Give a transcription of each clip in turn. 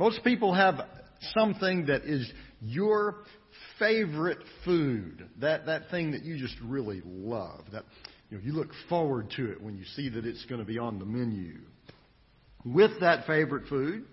Most people have something that is your favorite food, that, that thing that you just really love, that you, know, you look forward to it when you see that it's going to be on the menu. With that favorite food,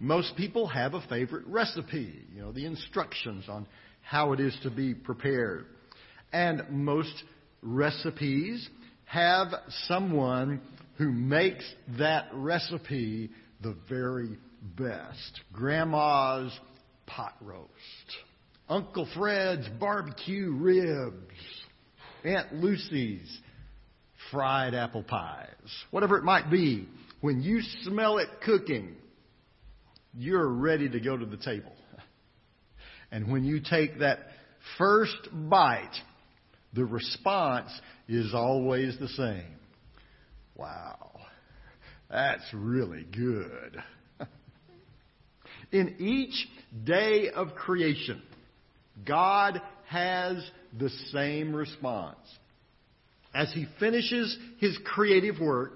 most people have a favorite recipe, you know, the instructions on how it is to be prepared. And most recipes have someone who makes that recipe the very best. Grandma's pot roast. Uncle Fred's barbecue ribs. Aunt Lucy's fried apple pies. Whatever it might be, when you smell it cooking, you're ready to go to the table. And when you take that first bite, the response is always the same. Wow, that's really good. In each day of creation, God has the same response. As he finishes his creative work,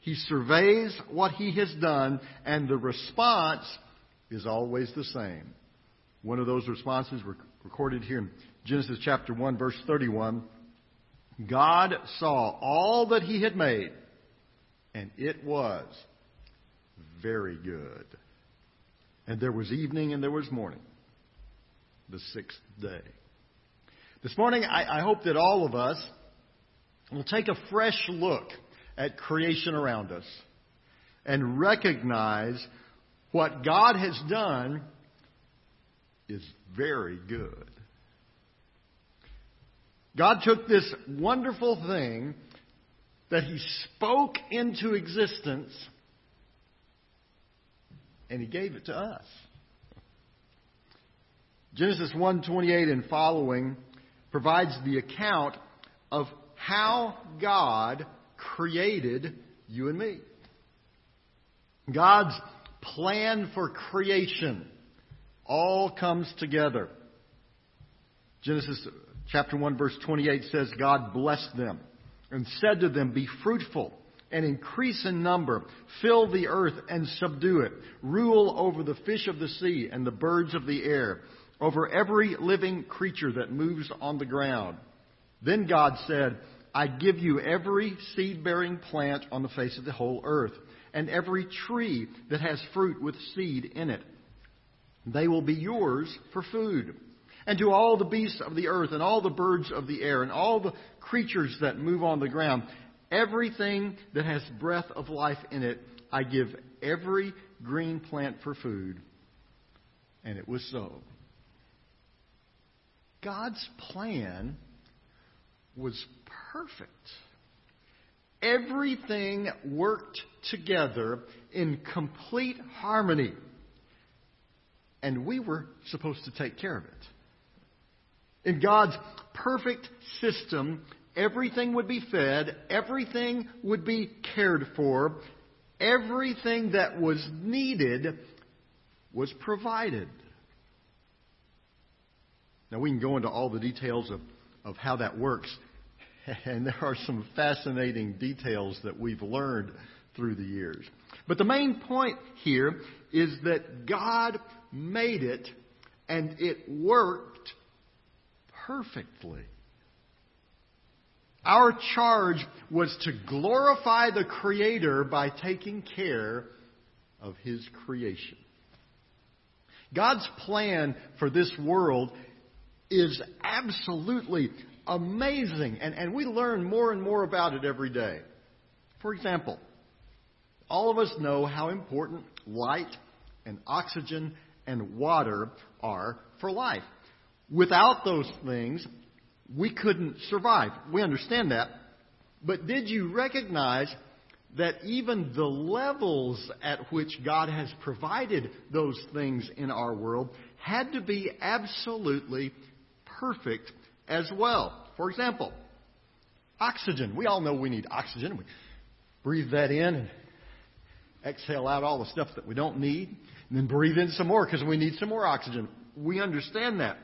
he surveys what he has done, and the response is always the same. One of those responses recorded here in Genesis chapter 1, verse 31. God saw all that he had made, and it was very good. And there was evening and there was morning, the sixth day. This morning, I, I hope that all of us will take a fresh look at creation around us and recognize what God has done is very good. God took this wonderful thing that He spoke into existence and He gave it to us. Genesis 1:28 and following provides the account of how God created you and me. God's plan for creation all comes together. Genesis chapter 1 verse 28 says, God blessed them and said to them, Be fruitful and increase in number, fill the earth and subdue it, rule over the fish of the sea and the birds of the air, over every living creature that moves on the ground. Then God said, I give you every seed bearing plant on the face of the whole earth, and every tree that has fruit with seed in it. They will be yours for food and to all the beasts of the earth, and all the birds of the air, and all the creatures that move on the ground, everything that has breath of life in it, I give every green plant for food. And it was so. God's plan was perfect. Everything worked together in complete harmony. And we were supposed to take care of it. In God's perfect system, everything would be fed, everything would be cared for, everything that was needed was provided. Now, we can go into all the details of, of how that works, and there are some fascinating details that we've learned through the years. But the main point here is that God made it, and it worked perfectly. Our charge was to glorify the Creator by taking care of His creation. God's plan for this world is absolutely amazing, and, and we learn more and more about it every day. For example, all of us know how important light and oxygen and water are for life. Without those things, we couldn't survive. We understand that. But did you recognize that even the levels at which God has provided those things in our world had to be absolutely perfect as well? For example, oxygen. We all know we need oxygen. We breathe that in and exhale out all the stuff that we don't need, and then breathe in some more because we need some more oxygen. We understand that.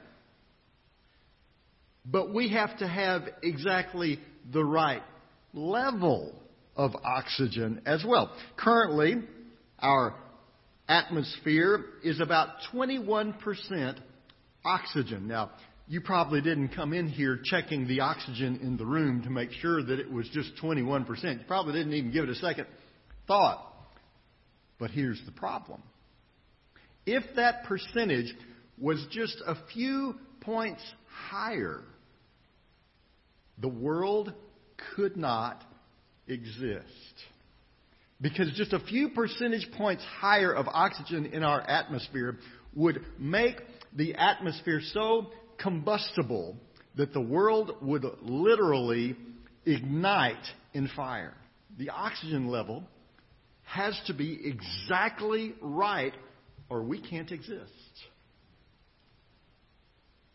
But we have to have exactly the right level of oxygen as well. Currently, our atmosphere is about 21% oxygen. Now, you probably didn't come in here checking the oxygen in the room to make sure that it was just 21%. You probably didn't even give it a second thought. But here's the problem. If that percentage was just a few points higher, the world could not exist. Because just a few percentage points higher of oxygen in our atmosphere would make the atmosphere so combustible that the world would literally ignite in fire. The oxygen level has to be exactly right or we can't exist.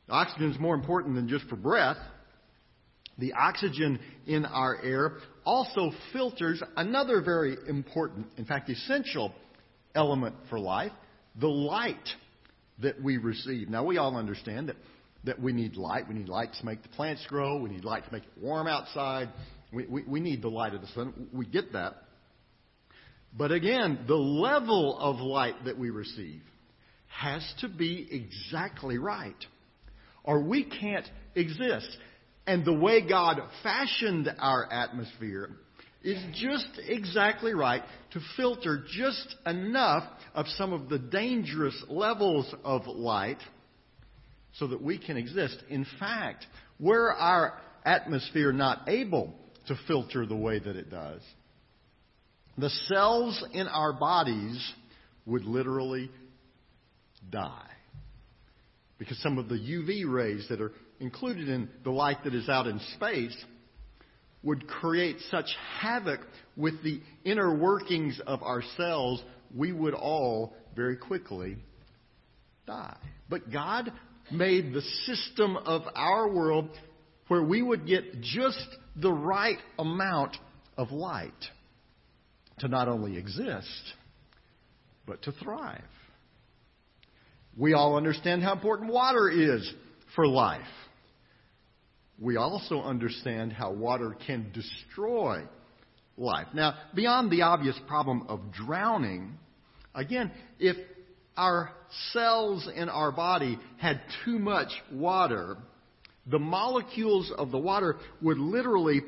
Oxygen is more important than just for breath. The oxygen in our air also filters another very important, in fact, essential element for life the light that we receive. Now, we all understand that, that we need light. We need light to make the plants grow, we need light to make it warm outside. We, we, we need the light of the sun. We get that. But again, the level of light that we receive has to be exactly right, or we can't exist. And the way God fashioned our atmosphere is just exactly right to filter just enough of some of the dangerous levels of light so that we can exist. In fact, were our atmosphere not able to filter the way that it does, the cells in our bodies would literally die. Because some of the UV rays that are included in the light that is out in space would create such havoc with the inner workings of our cells, we would all very quickly die. But God made the system of our world where we would get just the right amount of light to not only exist, but to thrive. We all understand how important water is for life. We also understand how water can destroy life. Now, beyond the obvious problem of drowning, again, if our cells in our body had too much water, the molecules of the water would literally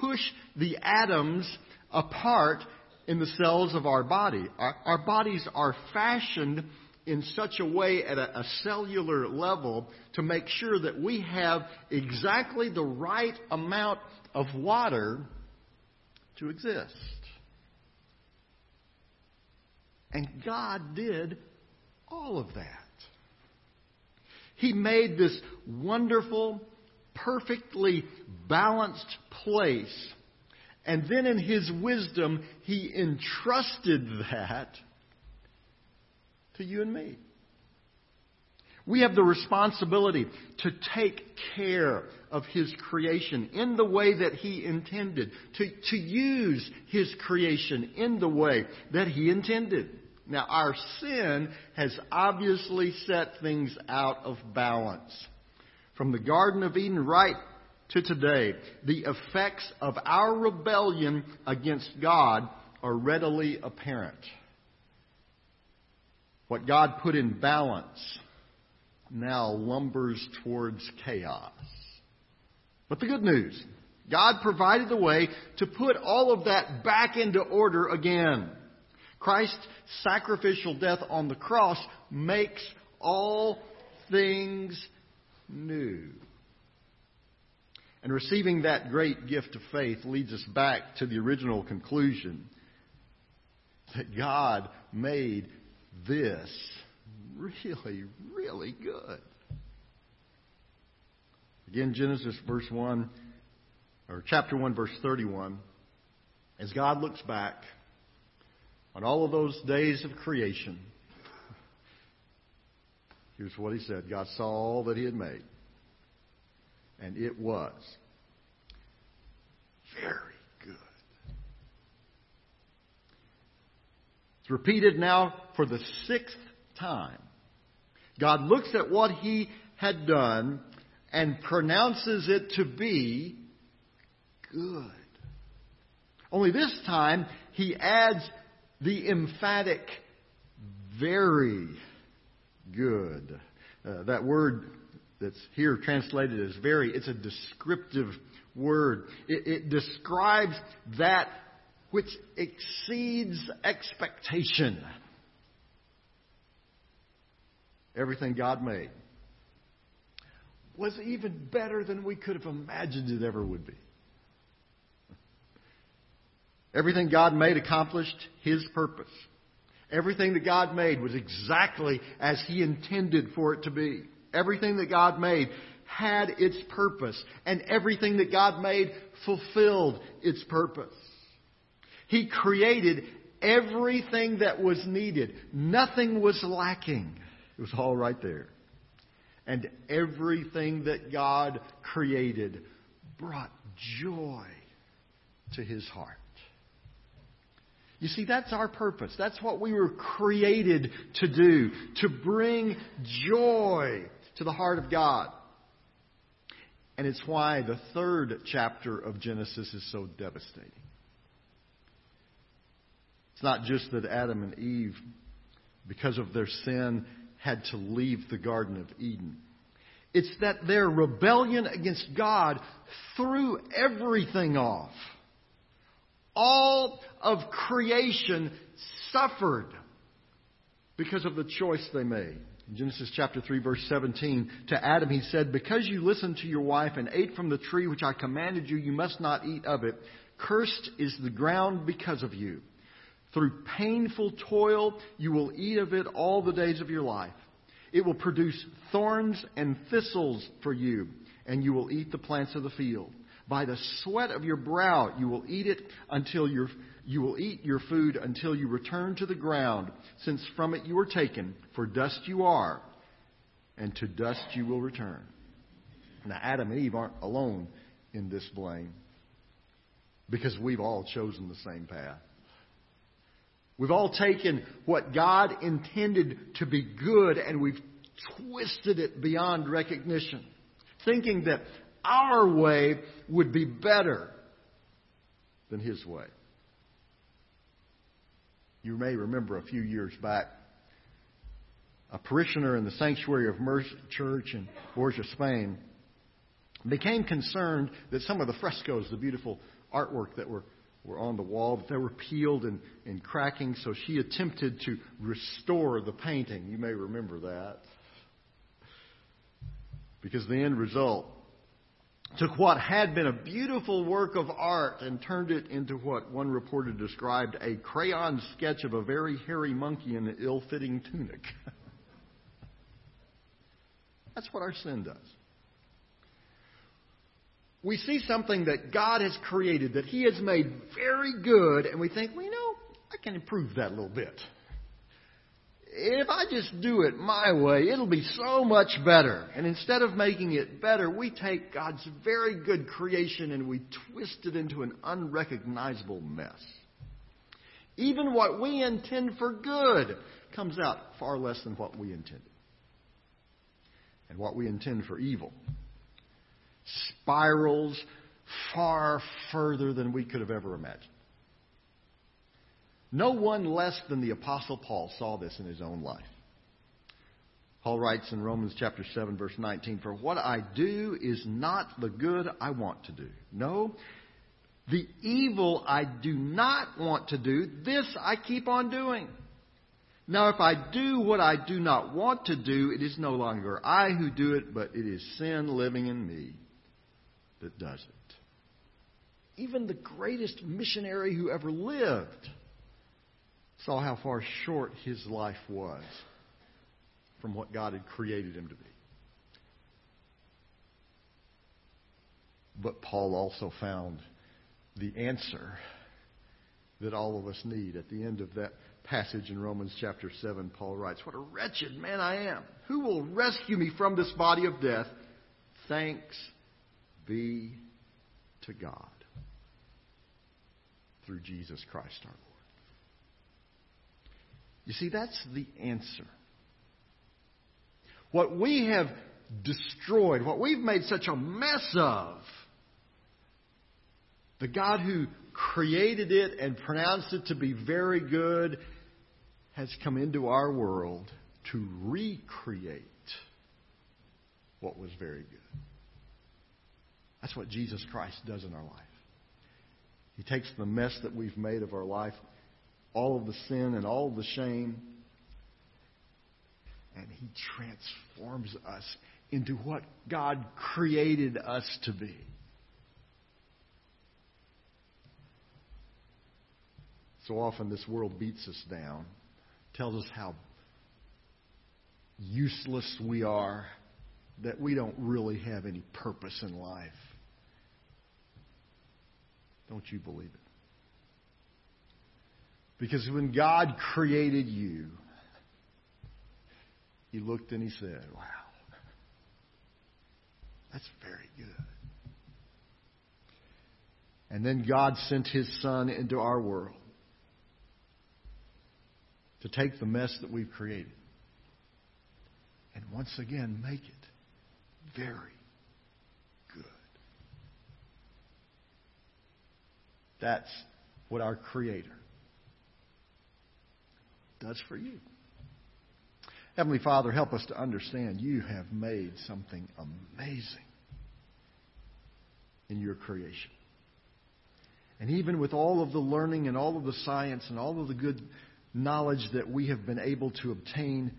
push the atoms apart in the cells of our body. Our, our bodies are fashioned in such a way at a, a, cellular level to make sure that we have exactly the right amount of water to exist. And God did all of that. He made this wonderful, perfectly balanced place and then in his wisdom, he entrusted that to you and me. We have the responsibility to take care of His creation in the way that He intended, to, to use His creation in the way that He intended. Now, our sin has obviously set things out of balance. From the Garden of Eden right to today, the effects of our rebellion against God are readily apparent. What God put in balance now lumbers towards chaos. But the good news God provided the way to put all of that back into order again. Christ's sacrificial death on the cross makes all things new. And receiving that great gift of faith leads us back to the original conclusion that God made this really, really good. Again, Genesis verse 1, or chapter 1, verse 31. As God looks back on all of those days of creation, here's what he said God saw all that he had made and it was very good. It's repeated now for the sixth time. God looks at what he had done and pronounces it to be good. Only this time, he adds the emphatic very good. Uh, that word that's here translated as very, it's a descriptive word. It, it describes that which exceeds expectation. Everything God made was even better than we could have imagined it ever would be. Everything God made accomplished His purpose. Everything that God made was exactly as He intended for it to be. Everything that God made had its purpose, and everything that God made fulfilled its purpose. He created everything that was needed. Nothing was lacking. It was all right there. And everything that God created brought joy to his heart. You see, that's our purpose. That's what we were created to do, to bring joy to the heart of God. And it's why the third chapter of Genesis is so devastating. It's not just that Adam and Eve, because of their sin, had to leave the Garden of Eden. It's that their rebellion against God threw everything off. All of creation suffered because of the choice they made. In Genesis chapter 3 verse 17, to Adam he said, Because you listened to your wife and ate from the tree which I commanded you, you must not eat of it. Cursed is the ground because of you. Through painful toil you will eat of it all the days of your life. It will produce thorns and thistles for you, and you will eat the plants of the field. By the sweat of your brow you will eat it until your you will eat your food until you return to the ground, since from it you were taken, for dust you are, and to dust you will return. Now Adam and Eve aren't alone in this blame, because we've all chosen the same path. We've all taken what God intended to be good and we've twisted it beyond recognition, thinking that our way would be better than His way. You may remember a few years back, a parishioner in the sanctuary of Mercy Church in Borja, Spain, became concerned that some of the frescoes, the beautiful artwork that were were on the wall, but they were peeled and, and cracking, so she attempted to restore the painting. You may remember that. Because the end result took what had been a beautiful work of art and turned it into what one reporter described a crayon sketch of a very hairy monkey in an ill fitting tunic. That's what our sin does we see something that God has created, that He has made very good, and we think, well, you know, I can improve that a little bit. If I just do it my way, it'll be so much better. And instead of making it better, we take God's very good creation and we twist it into an unrecognizable mess. Even what we intend for good comes out far less than what we intended. And what we intend for evil spirals far further than we could have ever imagined. No one less than the Apostle Paul saw this in his own life. Paul writes in Romans chapter 7 verse 19, For what I do is not the good I want to do. No, the evil I do not want to do, this I keep on doing. Now if I do what I do not want to do, it is no longer I who do it, but it is sin living in me that does it. Even the greatest missionary who ever lived saw how far short his life was from what God had created him to be. But Paul also found the answer that all of us need. At the end of that passage in Romans chapter 7, Paul writes, What a wretched man I am! Who will rescue me from this body of death? Thanks be to God through Jesus Christ our Lord. You see, that's the answer. What we have destroyed, what we've made such a mess of, the God who created it and pronounced it to be very good has come into our world to recreate what was very good. That's what Jesus Christ does in our life. He takes the mess that we've made of our life, all of the sin and all of the shame, and He transforms us into what God created us to be. So often this world beats us down, tells us how useless we are, that we don't really have any purpose in life. Don't you believe it? Because when God created you, He looked and He said, Wow, that's very good. And then God sent His Son into our world to take the mess that we've created and once again make it very good. That's what our Creator does for you. Heavenly Father, help us to understand you have made something amazing in your creation. And even with all of the learning and all of the science and all of the good knowledge that we have been able to obtain,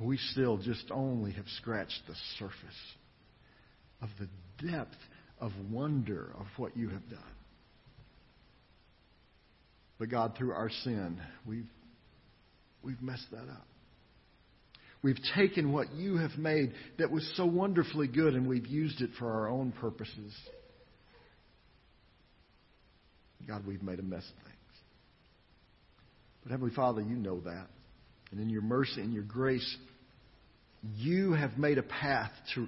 we still just only have scratched the surface of the depth of wonder of what you have done. But God, through our sin, we've, we've messed that up. We've taken what you have made that was so wonderfully good and we've used it for our own purposes. God, we've made a mess of things. But Heavenly Father, you know that. And in your mercy and your grace, you have made a path to,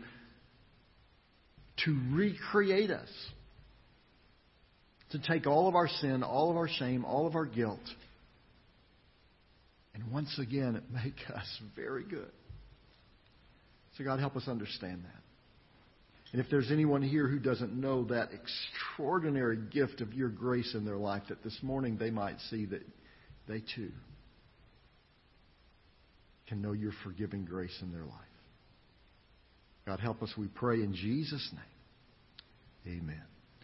to recreate us. To take all of our sin, all of our shame, all of our guilt, and once again make us very good. So, God, help us understand that. And if there's anyone here who doesn't know that extraordinary gift of your grace in their life, that this morning they might see that they too can know your forgiving grace in their life. God, help us, we pray in Jesus' name. Amen.